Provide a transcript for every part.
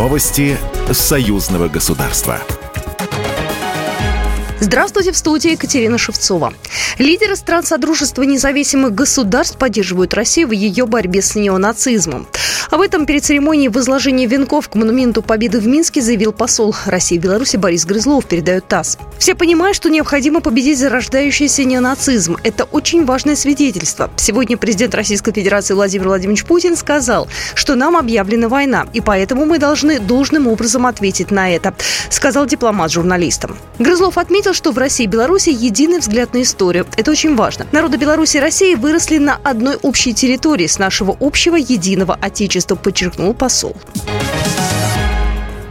Новости союзного государства. Здравствуйте, в студии Екатерина Шевцова. Лидеры стран Содружества независимых государств поддерживают Россию в ее борьбе с неонацизмом. Об этом перед церемонией возложения венков к монументу Победы в Минске заявил посол России в Беларуси Борис Грызлов, передает ТАСС. Все понимают, что необходимо победить зарождающийся неонацизм. Это очень важное свидетельство. Сегодня президент Российской Федерации Владимир Владимирович Путин сказал, что нам объявлена война, и поэтому мы должны должным образом ответить на это, сказал дипломат журналистам. Грызлов отметил, что в России и Беларуси единый взгляд на историю. Это очень важно. Народы Беларуси и России выросли на одной общей территории с нашего общего единого отечества общества, подчеркнул посол.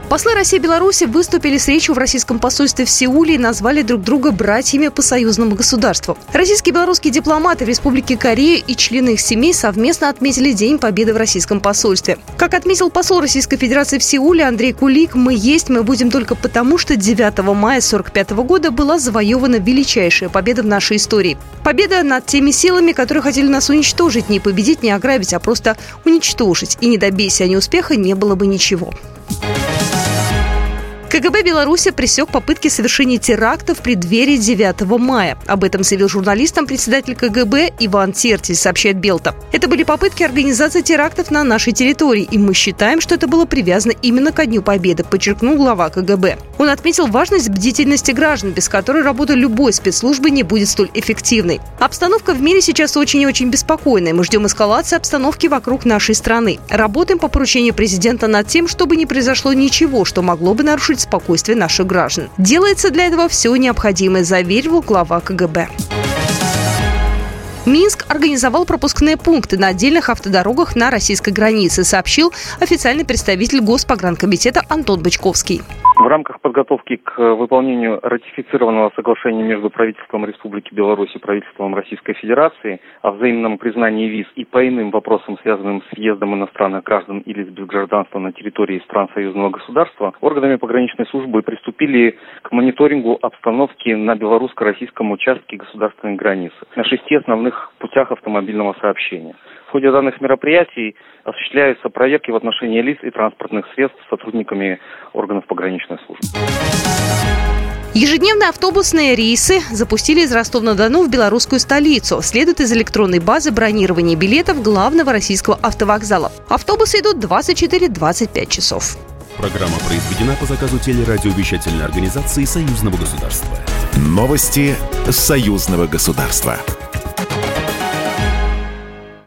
Послы России и Беларуси выступили с речью в российском посольстве в Сеуле и назвали друг друга братьями по союзному государству. Российские и белорусские дипломаты в Республике Корея и члены их семей совместно отметили День Победы в российском посольстве. Как отметил посол Российской Федерации в Сеуле Андрей Кулик, мы есть, мы будем только потому, что 9 мая 1945 года была завоевана величайшая победа в нашей истории. Победа над теми силами, которые хотели нас уничтожить, не победить, не ограбить, а просто уничтожить. И не добейся они успеха, не было бы ничего. КГБ Беларуси пресек попытки совершения терактов в преддверии 9 мая. Об этом заявил журналистам председатель КГБ Иван Тертель, сообщает Белта. Это были попытки организации терактов на нашей территории, и мы считаем, что это было привязано именно ко Дню Победы, подчеркнул глава КГБ. Он отметил важность бдительности граждан, без которой работа любой спецслужбы не будет столь эффективной. Обстановка в мире сейчас очень и очень беспокойная. Мы ждем эскалации обстановки вокруг нашей страны. Работаем по поручению президента над тем, чтобы не произошло ничего, что могло бы нарушить нарушить спокойствие наших граждан. Делается для этого все необходимое, заверил глава КГБ. Минск организовал пропускные пункты на отдельных автодорогах на российской границе, сообщил официальный представитель Госпогранкомитета Антон Бычковский. В рамках подготовки к выполнению ратифицированного соглашения между правительством Республики Беларусь и правительством Российской Федерации о взаимном признании виз и по иным вопросам, связанным с въездом иностранных граждан или лиц без на территории стран союзного государства, органами пограничной службы приступили к мониторингу обстановки на белорусско-российском участке государственной границы на шести основных путях автомобильного сообщения. В ходе данных мероприятий осуществляются проверки в отношении лиц и транспортных средств сотрудниками органов пограничной службы. Ежедневные автобусные рейсы запустили из Ростова-на-Дону в белорусскую столицу. Следует из электронной базы бронирования билетов главного российского автовокзала. Автобусы идут 24-25 часов. Программа произведена по заказу телерадиовещательной организации Союзного государства. Новости Союзного государства.